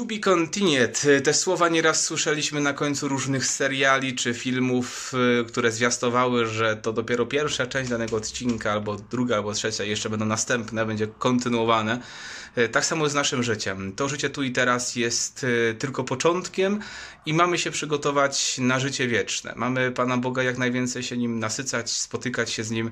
be continued. Te słowa nieraz słyszeliśmy na końcu różnych seriali czy filmów, y, które zwiastowały, że to dopiero pierwsza część danego odcinka, albo druga, albo trzecia, jeszcze będą następne, będzie kontynuowane. Y, Tak samo z naszym życiem. To życie tu i teraz jest y, tylko początkiem i mamy się przygotować na życie wieczne. Mamy Pana Boga jak najwięcej się nim nasycać, spotykać się z nim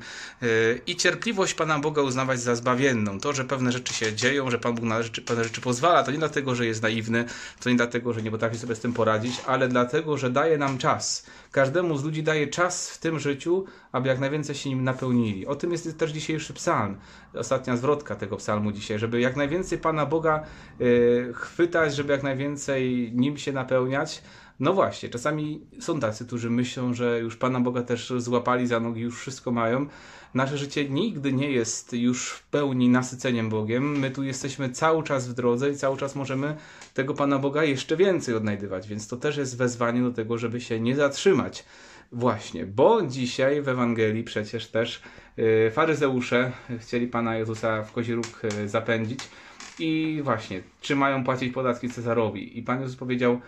i cierpliwość Pana Boga uznawać za zbawienną. To, że pewne rzeczy się dzieją, że Pan Bóg na rzeczy, pewne rzeczy pozwala, to nie dlatego, że jest naiwny, to nie dlatego, że nie potrafi sobie z tym poradzić, ale dlatego, że daje nam czas. Każdemu z ludzi daje czas w tym życiu, aby jak najwięcej się nim napełnili. O tym jest też dzisiejszy psalm, ostatnia zwrotka tego psalmu dzisiaj, żeby jak najwięcej Pana Boga y, chwytać, żeby jak najwięcej nim się napełniać. No właśnie, czasami są tacy, którzy myślą, że już Pana Boga też złapali za nogi, już wszystko mają. Nasze życie nigdy nie jest już w pełni nasyceniem Bogiem. My tu jesteśmy cały czas w drodze i cały czas możemy tego Pana Boga jeszcze więcej odnajdywać, więc to też jest wezwanie do tego, żeby się nie zatrzymać. Właśnie, bo dzisiaj w Ewangelii przecież też y, faryzeusze chcieli Pana Jezusa w kozi róg y, zapędzić i właśnie, czy mają płacić podatki Cezarowi. I Pan Jezus powiedział,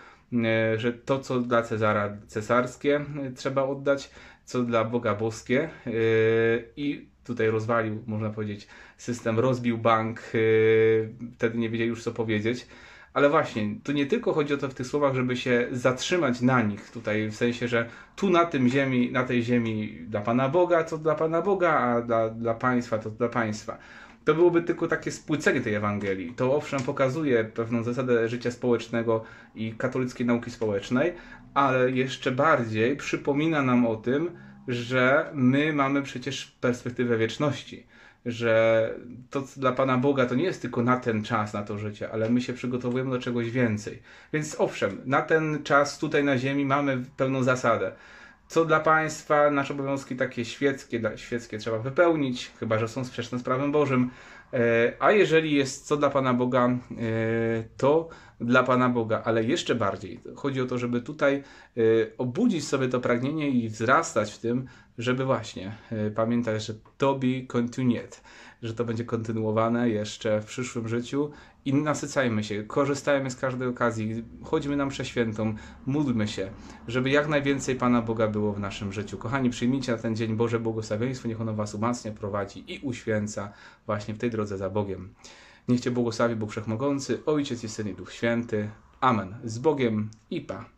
że to, co dla Cezara cesarskie y, trzeba oddać, co dla Boga boskie y, i tutaj rozwalił, można powiedzieć, system, rozbił bank, wtedy nie wiedzieli już co powiedzieć. Ale właśnie, tu nie tylko chodzi o to w tych słowach, żeby się zatrzymać na nich, tutaj w sensie, że tu na tym ziemi, na tej ziemi dla Pana Boga, to dla Pana Boga, a dla, dla państwa to dla państwa. To byłoby tylko takie spłycenie tej Ewangelii. To owszem pokazuje pewną zasadę życia społecznego i katolickiej nauki społecznej, ale jeszcze bardziej przypomina nam o tym, że my mamy przecież perspektywę wieczności że to dla Pana Boga to nie jest tylko na ten czas, na to życie, ale my się przygotowujemy do czegoś więcej. Więc owszem, na ten czas tutaj na ziemi mamy pełną zasadę. Co dla państwa, nasze obowiązki takie świeckie, świeckie trzeba wypełnić, chyba że są sprzeczne z prawem Bożym. E, A jeżeli jest co dla Pana Boga, e, to dla Pana Boga, ale jeszcze bardziej chodzi o to, żeby tutaj e, obudzić sobie to pragnienie i wzrastać w tym, żeby właśnie e, pamiętać, że to be continued, że to będzie kontynuowane jeszcze w przyszłym życiu i nasycajmy się, korzystajmy z każdej okazji, chodźmy nam przeświętą, módlmy się, żeby jak najwięcej Pana Boga było w naszym życiu. Kochani, przyjmijcie na ten dzień Boże błogosławieństwo, niech ono Was umacnia, prowadzi i uświęca właśnie w tej drodze za Bogiem. Niech Cię błogosławi Bóg Wszechmogący, Ojciec i Syn i Duch Święty. Amen. Z Bogiem i Pa.